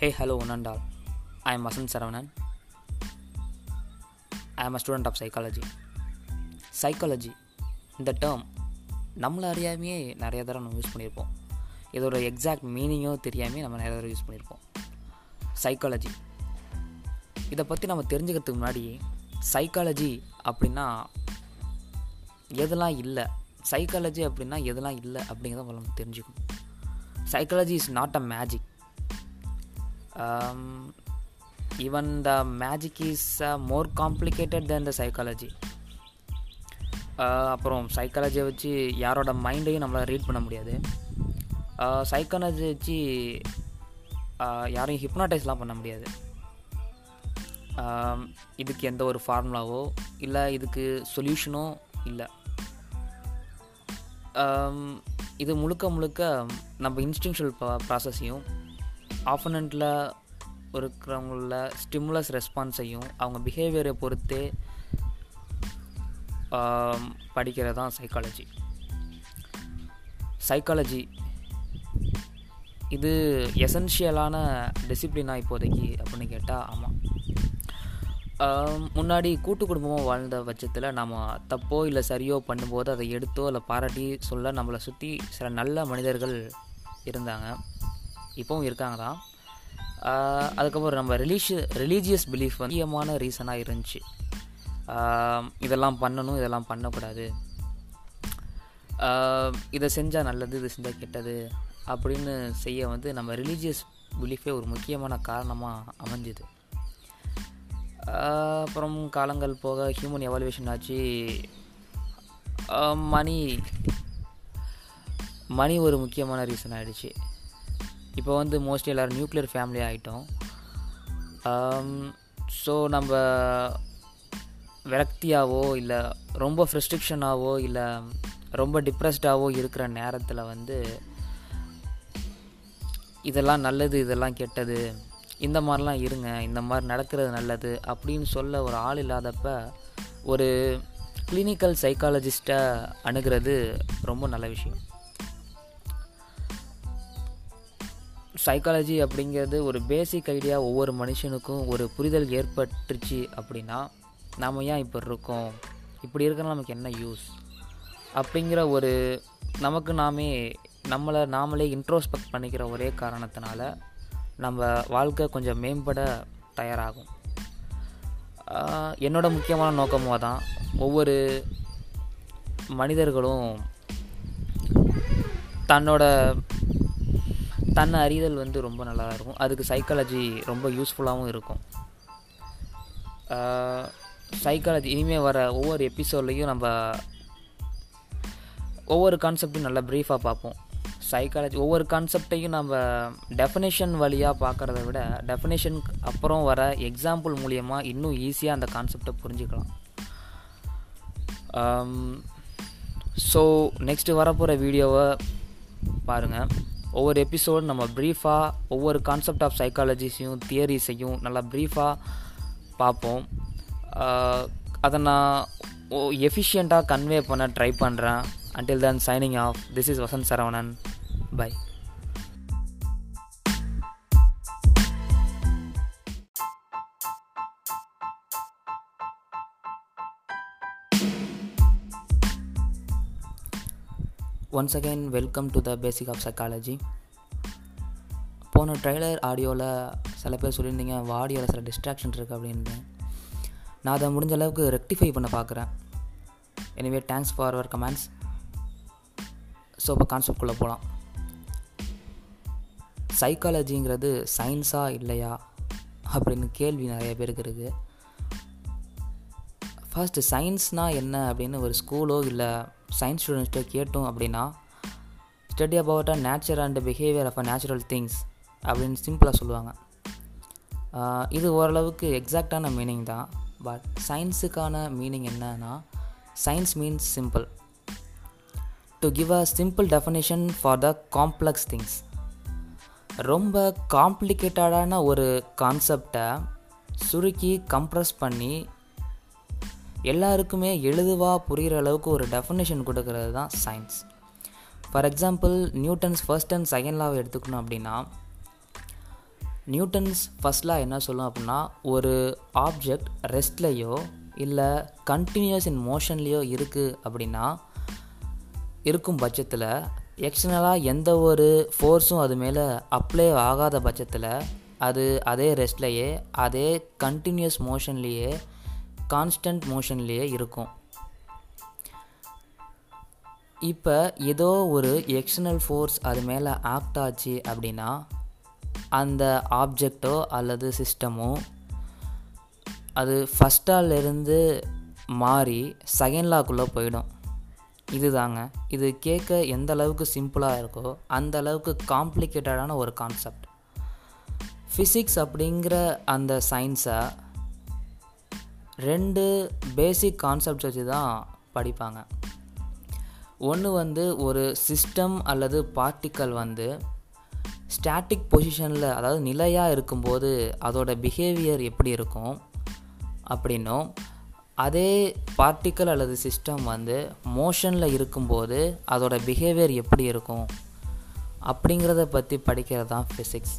Hey, hello, one and all. I am I Saravanan. I am a student of psychology. Psychology இந்த term நம்மளை அறியாமையே நிறைய தடவை நம்ம யூஸ் பண்ணியிருப்போம் இதோட எக்ஸாக்ட் மீனிங்கோ தெரியாமே நம்ம நிறைய தடவை யூஸ் பண்ணியிருப்போம் சைக்காலஜி இதை பற்றி நம்ம தெரிஞ்சுக்கிறதுக்கு முன்னாடி சைக்காலஜி அப்படின்னா எதெல்லாம் இல்லை சைக்காலஜி அப்படின்னா எதெல்லாம் இல்லை அப்படிங்கிறத நம்ம தெரிஞ்சுக்கணும் psychology is not a magic even the magic is more complicated then the psychology அப்புறம் சைக்காலஜியை வச்சு யாரோட மைண்டையும் நம்மளால் ரீட் பண்ண முடியாது. Uh, சைக்காலஜி வச்சு uh, யாரையும் ஹிப்னாட்டைஸ்லாம் பண்ண முடியாது. Um, இதுக்கு எந்த ஒரு ஃபார்முலாவோ இல்லை இதுக்கு சொல்யூஷனோ இல்லை. Um, இது முழுக்க முழுக்க நம்ம இன்ஸ்டிங்ஷுவல் ப்ராசஸையும் ஆப்பனண்ட்டில் இருக்கிறவங்கள ஸ்டிமுலஸ் ரெஸ்பான்ஸையும் அவங்க பிஹேவியரை பொறுத்தே படிக்கிறது தான் சைக்காலஜி சைக்காலஜி இது எசென்ஷியலான டிசிப்ளினாக இப்போதைக்கு அப்படின்னு கேட்டால் ஆமாம் முன்னாடி கூட்டு குடும்பமாக வாழ்ந்த பட்சத்தில் நம்ம தப்போ இல்லை சரியோ பண்ணும்போது அதை எடுத்தோ இல்லை பாராட்டி சொல்ல நம்மளை சுற்றி சில நல்ல மனிதர்கள் இருந்தாங்க. இப்போவும் இருக்காங்க தான் அதுக்கப்புறம் நம்ம ரிலீஷிய ரிலீஜியஸ் பிலீஃப் வந்து முக்கியமான ரீசனாக இருந்துச்சு. இதெல்லாம் பண்ணணும் இதெல்லாம் பண்ணக்கூடாது. இதை செஞ்சால் நல்லது இது செஞ்சால் கெட்டது அப்படின்னு செய்ய வந்து நம்ம ரிலீஜியஸ் பிலீஃபே ஒரு முக்கியமான காரணமாக அமைஞ்சுது. அப்புறம் காலங்கள் போக ஹியூமன் எவால்வேஷன் ஆச்சு. மணி மணி ஒரு முக்கியமான ரீசன் ஆகிடுச்சு இப்போ வந்து மோஸ்ட்லி எல்லோரும் நியூக்ளியர் ஃபேமிலி ஆகிட்டோம் ஸோ நம்ம விரக்தியாவோ இல்லை ரொம்ப ஃப்ரெஸ்ட்ரிக்ஷனாவோ இல்லை ரொம்ப டிப்ரெஸ்டாகவோ இருக்கிற நேரத்தில் வந்து இதெல்லாம் நல்லது இதெல்லாம் கெட்டது இந்த மாதிரிலாம் இருங்க இந்த மாதிரி நடக்கிறது நல்லது அப்படின்னு சொல்ல ஒரு ஆள் இல்லாதப்ப ஒரு கிளினிக்கல் சைக்காலஜிஸ்ட்டை அணுகிறது ரொம்ப நல்ல விஷயம். சைக்காலஜி அப்படிங்கிறது ஒரு பேசிக் ஐடியா ஒவ்வொரு மனுஷனுக்கும் ஒரு புரிதல் ஏற்பட்டுருச்சு அப்படின்னா நாம் ஏன் இப்போ இருக்கோம்? இப்படி இருக்கிற நமக்கு என்ன யூஸ் அப்படிங்கிற ஒரு நமக்கு நாமே நம்மளை நாமளே இன்ட்ரோஸ்பெக்ட் பண்ணிக்கிற ஒரே காரணத்தினால நம்ம வாழ்க்கை கொஞ்சம் மேம்பட தயாராகும். என்னோட முக்கியமான நோக்கமாக தான் ஒவ்வொரு மனிதர்களும் தன்னோட தன்னை அறிதல் வந்து ரொம்ப நல்லா இருக்கும். அதுக்கு சைக்காலஜி ரொம்ப யூஸ்ஃபுல்லாகவும் இருக்கும். சைக்காலஜி இனிமேல் வர ஒவ்வொரு எபிசோட்லேயும் நம்ம ஒவ்வொரு கான்செப்டும் நல்லா ப்ரீஃபாக பார்ப்போம். சைக்காலஜி ஒவ்வொரு கான்செப்டையும் நம்ம டெஃபினேஷன் வழியாக பார்க்குறத விட டெஃபினேஷனுக்கு அப்புறம் வர எக்ஸாம்பிள் மூலியமாக இன்னும் ஈஸியாக அந்த கான்செப்டை புரிஞ்சுக்கலாம். ஸோ நெக்ஸ்ட்டு வரப்போகிற வீடியோவை பாருங்கள் ஒவ்வொரு எபிசோடு நம்ம ப்ரீஃபாக ஒவ்வொரு கான்செப்ட் ஆஃப் சைக்காலஜிஸையும் தியரிஸையும் நல்லா ப்ரீஃபாக பார்ப்போம். அதை நான் எஃபிஷியண்ட்டாக கன்வே பண்ண ட்ரை பண்ணுறேன் until then signing off this is Vasanth Saravanan bye once again welcome to the basic of psychology போன ட்ரைலர் ஆடியோவில் சில பேர் சொல்லியிருந்தீங்க ஆடியோவில் சில டிஸ்ட்ராக்ஷன் இருக்குது அப்படின்னு நான் அதை முடிஞ்ச அளவுக்கு ரெக்டிஃபை பண்ண பார்க்குறேன் anyway thanks for our comments so இப்போ கான்செப்ட்குள்ளே போகலாம் சைக்காலஜிங்கிறது சயின்ஸா இல்லையா அப்படின்னு கேள்வி நிறைய பேருக்கு இருக்குது ஃபஸ்ட்டு சயின்ஸ்னால் என்ன அப்படின்னு ஒரு ஸ்கூலோ இல்லை சயின்ஸ் ஸ்டூடெண்ட்ஸ்கிட்ட கேட்டோம் அப்படின்னா study about a nature and behaviour of a natural things அப்படின்னு சிம்பிளாக சொல்லுவாங்க. இது ஓரளவுக்கு எக்ஸாக்டான மீனிங் தான். பட் சயின்ஸுக்கான மீனிங் என்னன்னா science means simple to give a simple definition for the complex things ரொம்ப காம்ப்ளிகேட்டடான ஒரு கான்செப்டை சுருக்கி கம்ப்ரஸ் பண்ணி எல்லாருக்குமே எழுதுவாக புரிகிற அளவுக்கு ஒரு டெஃபினேஷன் கொடுக்கறது தான் science for example Newton's first and second லாவை எடுத்துக்கணும் அப்படின்னா நியூட்டன்ஸ் ஃபஸ்ட்லாம் என்ன சொல்லும் அப்படின்னா ஒரு ஆப்ஜெக்ட் ரெஸ்ட்லேயோ இல்லை கண்டினியூஸ் இன் மோஷன்லேயோ இருக்குது அப்படின்னா இருக்கும் பட்சத்தில் எக்ஸ்டர்னலாக எந்த ஒரு ஃபோர்ஸும் அது மேலே அப்ளை ஆகாத பட்சத்தில் அது அதே ரெஸ்ட்லேயே அதே கண்டினியூஸ் மோஷன்லேயே கான்ஸ்டன்ட் மோஷன்லேயே இருக்கும். இப்போ ஏதோ ஒரு எக்ஸ்டர்னல் ஃபோர்ஸ் அது மேலே ஆக்ட் ஆச்சு அப்படின்னா அந்த ஆப்ஜெக்டோ அல்லது சிஸ்டமோ அது ஃபஸ்ட் இருந்து மாறி செகண்ட் லாக்குள்ளே போயிடும். இதுதாங்க. இது கேட்க எந்த அளவுக்கு சிம்பிளாக இருக்கோ அந்த அளவுக்கு காம்ப்ளிகேட்டடான ஒரு கான்செப்ட் ஃபிசிக்ஸ் அப்படிங்கிற அந்த சயின்ஸை ரெண்டு பேசிக் கான்செப்ட்ஸ் வச்சு தான் படிப்பாங்க. ஒன்று வந்து ஒரு சிஸ்டம் அல்லது பார்ட்டிக்கல் வந்து ஸ்டாட்டிக் பொசிஷனில் அதாவது நிலையாக இருக்கும்போது அதோட பிஹேவியர் எப்படி இருக்கும் அப்படின்னும் அதே பார்ட்டிக்கல் அல்லது சிஸ்டம் வந்து மோஷனில் இருக்கும்போது அதோட பிஹேவியர் எப்படி இருக்கும் அப்படிங்கிறத பற்றி படிக்கிறது தான் ஃபிசிக்ஸ்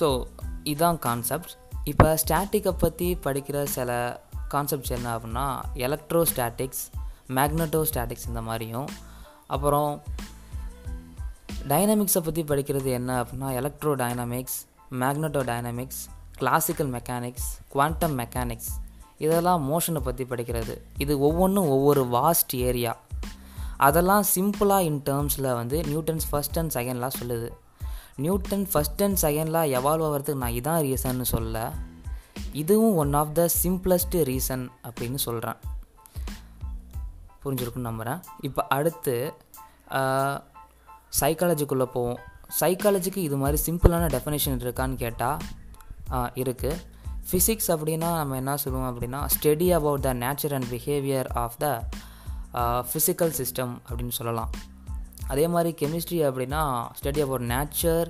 ஸோ இதுதான் கான்செப்ட் இப்போ ஸ்டாட்டிக்கை பற்றி படிக்கிற சில கான்செப்ட்ஸ் என்ன அப்படின்னா எலக்ட்ரோஸ்டாட்டிக்ஸ் மேக்னட்டோஸ்டாட்டிக்ஸ் இந்த மாதிரியும். அப்புறம் டைனமிக்ஸை பற்றி படிக்கிறது என்ன அப்படின்னா electrodynamics magnetodynamics classical mechanics quantum mechanics இதெல்லாம் மோஷனை பற்றி படிக்கிறது. இது ஒவ்வொன்றும் ஒவ்வொரு வாஸ்ட் ஏரியா அதெல்லாம் சிம்பிளாக இன் டேர்ம்ஸில் வந்து நியூட்டன்ஸ் ஃபஸ்ட் அண்ட் செகண்ட்லாம் சொல்லுது. நியூட்டன் ஃபஸ்ட் அண்ட் செகண்ட்லாம் எவால்வ் ஆகிறதுக்கு நான் இதான் ரீசன்னு சொல்ல. இதுவும் one of the simplest reason அப்படின்னு சொல்கிறேன் புரிஞ்சிருக்குன்னு நம்புகிறேன் இப்போ அடுத்து சைக்காலஜிக்குள்ளே போவோம். சைக்காலஜிக்கு இது மாதிரி சிம்பிளான டெஃபினேஷன் இருக்கான்னு கேட்டால் இருக்குது ஃபிசிக்ஸ் அப்படின்னா நம்ம என்ன சொல்லுவோம் அப்படின்னா study about the nature and behaviour of the physical system அப்படின்னு சொல்லலாம். அதே மாதிரி கெமிஸ்ட்ரி அப்படின்னா study about nature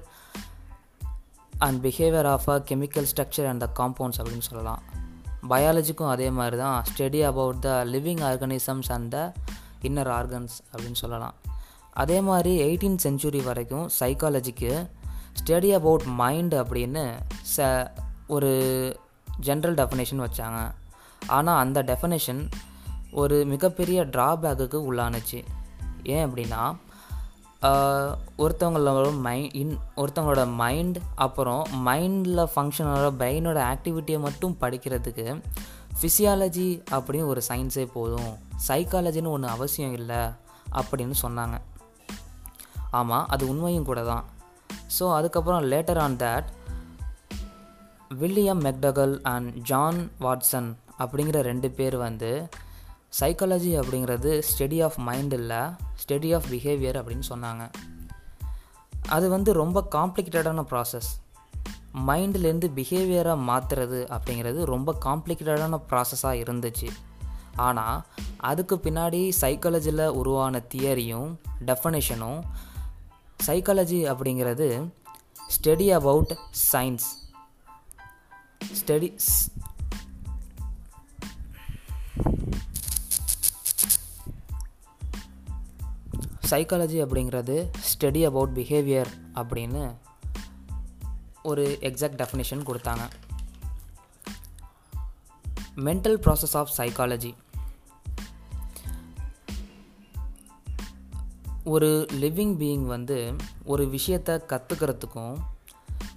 and behaviour of a chemical structure and the compounds அப்படின்னு சொல்லலாம். பயாலஜிக்கும் அதே மாதிரி தான் study about the living organisms and the inner organs அப்படின்னு சொல்லலாம். அதே மாதிரி எயிட்டீன் செஞ்சுரி வரைக்கும் சைக்காலஜிக்கு ஸ்டடி அபவுட் மைண்ட் அப்படின்னு ச ஒரு ஜென்ரல் டெஃபனேஷன் வச்சாங்க. ஆனால் அந்த டெஃபனேஷன் ஒரு மிகப்பெரிய ட்ராபேக்குக்கு உள்ளானுச்சு. ஏன் அப்படின்னா ஒருத்தவங்களோட மைண்ட் இன் ஒருத்தவங்களோட மைண்ட் அப்புறம் மைண்டில் ஃபங்க்ஷனோட பிரெயினோட ஆக்டிவிட்டியை மட்டும் படிக்கிறதுக்கு ஃபிசியாலஜி அப்படின்னு ஒரு சயின்ஸே போதும். சைக்காலஜின்னு ஒன்று அவசியம் இல்லை அப்படின்னு சொன்னாங்க. ஆமாம் அது உண்மையும் கூட தான். ஸோ அதுக்கப்புறம் later on that William McDougall and John Watson அப்படிங்கிற ரெண்டு பேர் வந்து சைக்காலஜி அப்படிங்கிறது ஸ்டடி ஆஃப் மைண்ட் இல்லை ஸ்டடி ஆஃப் பிஹேவியர் அப்படின்னு சொன்னாங்க. அது வந்து ரொம்ப காம்ப்ளிகேட்டடான ப்ராசஸ் மைண்ட்லேருந்து பிஹேவியராக மாற்றுறது அப்படிங்கிறது ரொம்ப காம்ப்ளிகேட்டடான ப்ராசஸாக இருந்துச்சு. ஆனால் அதுக்கு பின்னாடி சைக்காலஜியில் உருவான தியரியும் டெஃபனேஷனும் சைக்காலஜி அப்படிங்கிறது study about science study psychology அப்படிங்கிறது ஸ்டடி அபவுட் பிஹேவியர் அப்படின்னு ஒரு எக்ஸாக்ட் டெஃபினேஷன் கொடுத்தாங்க. மென்டல் ப்ராசஸ் ஆஃப் சைக்காலஜி ஒரு லிவிங் பீயிங் வந்து ஒரு விஷயத்தை கற்றுக்கிறதுக்கும்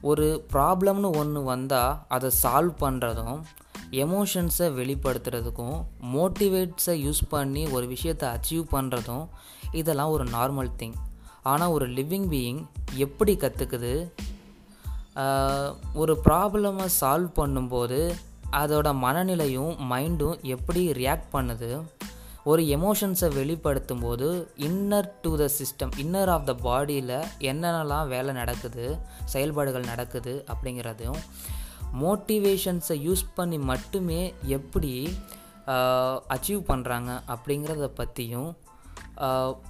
ஒரு ப்ராப்ளம்னு ஒன்று வந்தால் அதை சால்வ் பண்ணுறதும் எமோஷன்ஸை வெளிப்படுத்துறதுக்கும் மோட்டிவேட்ஸை யூஸ் பண்ணி ஒரு விஷயத்தை அச்சீவ் பண்ணுறதும் இதெல்லாம் ஒரு நார்மல் திங் ஆனால் ஒரு லிவிங் பீயிங் எப்படி கற்றுக்குது ஒரு ப்ராப்ளமை சால்வ் பண்ணும்போது அதோட மனநிலையும் மைண்டும் எப்படி ரியாக்ட் பண்ணுது? ஒரு எமோஷன்ஸை வெளிப்படுத்தும் போது inner to the system inner of the பாடியில் என்னென்னலாம் வேலை நடக்குது செயல்பாடுகள் நடக்குது அப்படிங்கிறதையும் மோட்டிவேஷன்ஸை யூஸ் பண்ணி மட்டுமே எப்படி அச்சீவ் பண்ணுறாங்க அப்படிங்கிறத பற்றியும்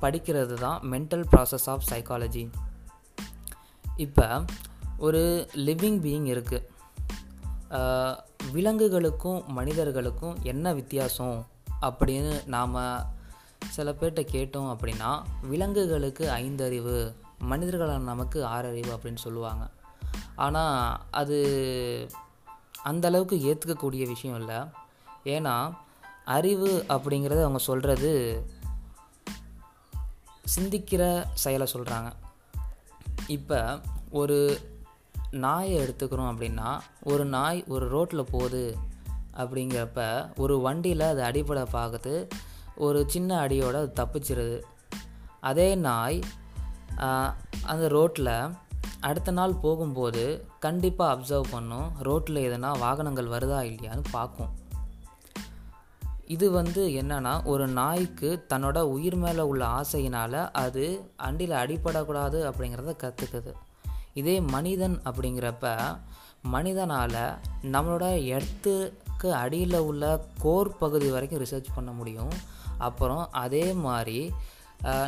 படிக்கிறது தான் மென்டல் ப்ராசஸ் ஆஃப் சைக்காலஜி இப்போ ஒரு லிவிங் பீயிங் இருக்குது விலங்குகளுக்கும் மனிதர்களுக்கும் என்ன வித்தியாசம் அப்படின்னு நாம் சில பேர்கிட்ட கேட்டோம் அப்படின்னா விலங்குகளுக்கு ஐந்தறிவு மனிதர்களான நமக்கு ஆறறிவு அப்படின்னு சொல்லுவாங்க. ஆனால் அது அந்த அளவுக்கு ஏற்றுக்கக்கூடிய விஷயம் இல்லை. ஏன்னா அறிவு அப்படிங்கிறது அவங்க சொல்கிறது சிந்திக்கிற செயலை சொல்கிறாங்க இப்போ ஒரு நாயை எடுத்துக்கிறோம் அப்படின்னா ஒரு நாய் ஒரு ரோட்டில் போகுது அப்படிங்கிறப்ப ஒரு வண்டியில் அது அடிப்படை பார்க்குது ஒரு சின்ன அடியோடு அது தப்பிச்சிருது. அதே நாய் அந்த ரோட்டில் அடுத்த நாள் போகும்போது கண்டிப்பாக அப்சர்வ் பண்ணும். ரோட்டில் எதனா வாகனங்கள் வருதா இல்லையான்னு பார்க்கும். இது வந்து என்னன்னா ஒரு நாய்க்கு தன்னோட உயிர் மேலே உள்ள ஆசையினால் அது அண்டியில் அடிபடக்கூடாது அப்படிங்கிறத கற்றுக்குது இதே மனிதன் அப்படிங்கிறப்ப மனிதனால் நம்மளோட இடத்துக்கு அடியில் உள்ள கோர் பகுதி வரைக்கும் ரிசர்ச் பண்ண முடியும். அப்புறம் அதே மாதிரி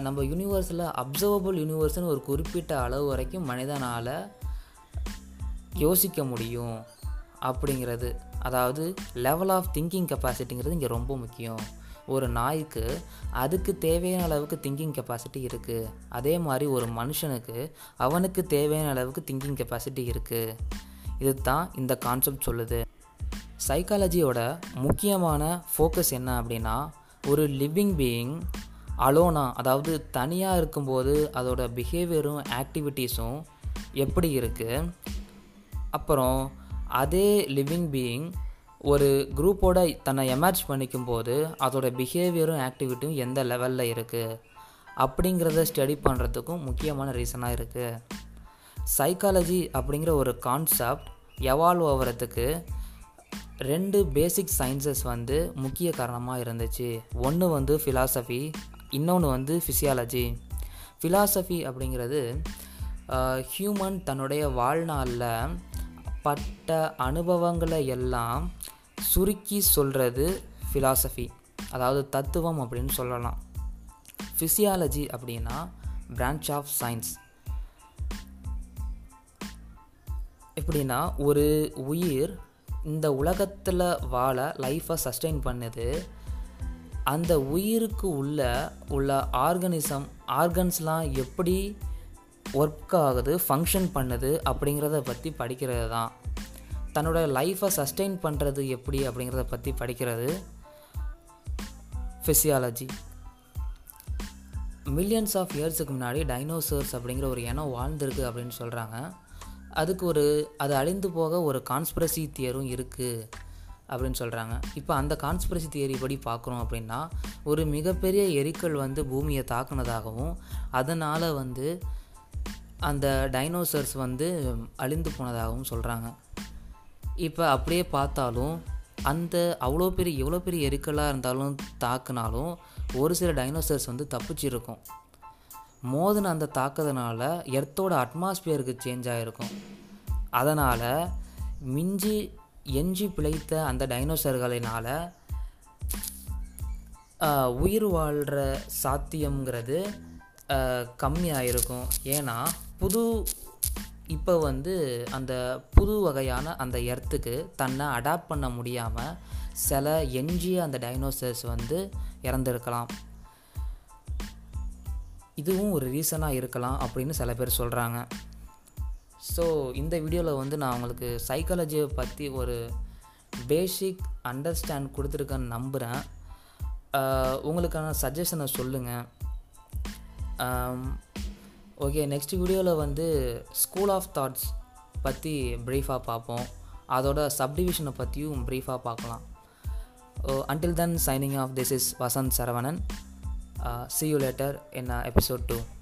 நம்ம யூனிவர்ஸில் அப்சர்வபிள் யூனிவர்ஸ்னு ஒரு குறிப்பிட்ட அளவு வரைக்கும் மனிதனால் யோசிக்க முடியும் அப்படிங்கிறது. அதாவது லெவல் ஆஃப் திங்கிங் கெப்பாசிட்டிங்கிறது இங்கே ரொம்ப முக்கியம். ஒரு நாய்க்கு அதுக்கு தேவையான அளவுக்கு திங்கிங் கெப்பாசிட்டி இருக்குது அதே மாதிரி ஒரு மனுஷனுக்கு அவனுக்கு தேவையான அளவுக்கு திங்கிங் கெப்பாசிட்டி இருக்குது இது தான் இந்த கான்செப்ட் சொல்லுது. சைக்காலஜியோட முக்கியமான ஃபோக்கஸ் என்ன அப்படின்னா ஒரு லிவிங் பீயிங் அலோனா அதாவது தனியாக இருக்கும்போது அதோட பிஹேவியரும் ஆக்டிவிட்டீஸும் எப்படி இருக்குது அப்புறம் அதே லிவிங் பீயிங் ஒரு குரூப்போட தன்னை எமர்ஜ் பண்ணிக்கும் போது அதோட பிஹேவியரும் ஆக்டிவிட்டியும் எந்த லெவலில் இருக்குது அப்படிங்கிறத ஸ்டடி பண்ணுறதுக்கும் முக்கியமான ரீசனாக இருக்குது சைக்காலஜி அப்படிங்கிற ஒரு கான்செப்ட் எவால்வ் ஆகிறதுக்கு ரெண்டு பேசிக் சயின்சஸ் வந்து முக்கிய காரணமாக இருந்துச்சு. ஒன்று வந்து ஃபிலாசபி இன்னொன்று வந்து ஃபிசியாலஜி ஃபிலாசபி அப்படிங்கிறது ஹியூமன் தன்னுடைய வாழ்நாளில் பட்ட அனுபவங்களை எல்லாம் சுருக்கி சொல்கிறது ஃபிலாசபி அதாவது தத்துவம் அப்படின்னு சொல்லலாம். ஃபிசியாலஜி அப்படின்னா பிரான்ச் ஆஃப் சயின்ஸ் எப்படின்னா ஒரு உயிர் இந்த உலகத்தில் வாழ லைஃப்பை சஸ்டெயின் பண்ணுது. அந்த உயிருக்கு உள்ள உள்ள ஆர்கனிசம் ஆர்கன்ஸ்லாம் எப்படி ஒர்க் ஆகுது ஃபங்க்ஷன் பண்ணுது அப்படிங்கிறத பற்றி படிக்கிறது தான். தன்னோட லைஃப்பை சஸ்டெயின் பண்ணுறது எப்படி அப்படிங்கிறத பற்றி படிக்கிறது ஃபிசியாலஜி மில்லியன்ஸ் ஆஃப் இயர்ஸுக்கு முன்னாடி டைனோசர்ஸ் அப்படிங்கிற ஒரு இனம் வாழ்ந்திருக்கு அப்படின்னு சொல்கிறாங்க அதுக்கு ஒரு அது அழிந்து போக ஒரு கான்ஸ்பிரசி தியரும் இருக்குது அப்படின்னு சொல்கிறாங்க இப்போ அந்த கான்ஸ்பிரசி தியரி படி பார்க்குறோம் அப்படின்னா ஒரு மிகப்பெரிய எரிக்கல் வந்து பூமியை தாக்குனதாகவும் அதனால் வந்து அந்த டைனோசர்ஸ் வந்து அழிந்து போனதாகவும் சொல்கிறாங்க இப்போ அப்படியே பார்த்தாலும் அந்த அவ்வளோ பெரிய எவ்வளோ பெரிய எரிக்கலாக இருந்தாலும் தாக்குனாலும் ஒரு சில டைனோசர்ஸ் வந்து தப்பிச்சிருக்கும். மோதின அந்த தாக்குதனால எர்த்தோட அட்மாஸ்பியருக்கு சேஞ்ச் ஆகிருக்கும் அதனால் மிஞ்சி எஞ்சி பிழைத்த அந்த டைனோசர்களினால் உயிர் வாழ்கிற சாத்தியம்ங்கிறது கம்மியாக இருக்கும் ஏன்னா புது இப்போ வந்து அந்த புது வகையான அந்த எர்த்துக்கு தன்னை அடாப்ட் பண்ண முடியாமல் சில எஞ்சிய அந்த டைனோசர்ஸ் வந்து இறந்துருக்கலாம். இதுவும் ஒரு ரீசனாக இருக்கலாம் அப்படின்னு சில பேர் சொல்கிறாங்க ஸோ இந்த வீடியோவில் வந்து நான் உங்களுக்கு சைக்காலஜியை பற்றி ஒரு பேசிக் அண்டர்ஸ்டாண்ட் கொடுத்துருக்கேன்னு நம்புகிறேன் உங்களுக்கான சஜஷனை சொல்லுங்கள் ஓகே நெக்ஸ்ட் வீடியோவில் வந்து ஸ்கூல் ஆஃப் தாட்ஸ் பற்றி ப்ரீஃபாக பார்ப்போம். அதோட சப்டிவிஷனை பற்றியும் ப்ரீஃபாக பார்க்கலாம். Until then signing off this is Vasanth Saravanan see you later in uh, episode 2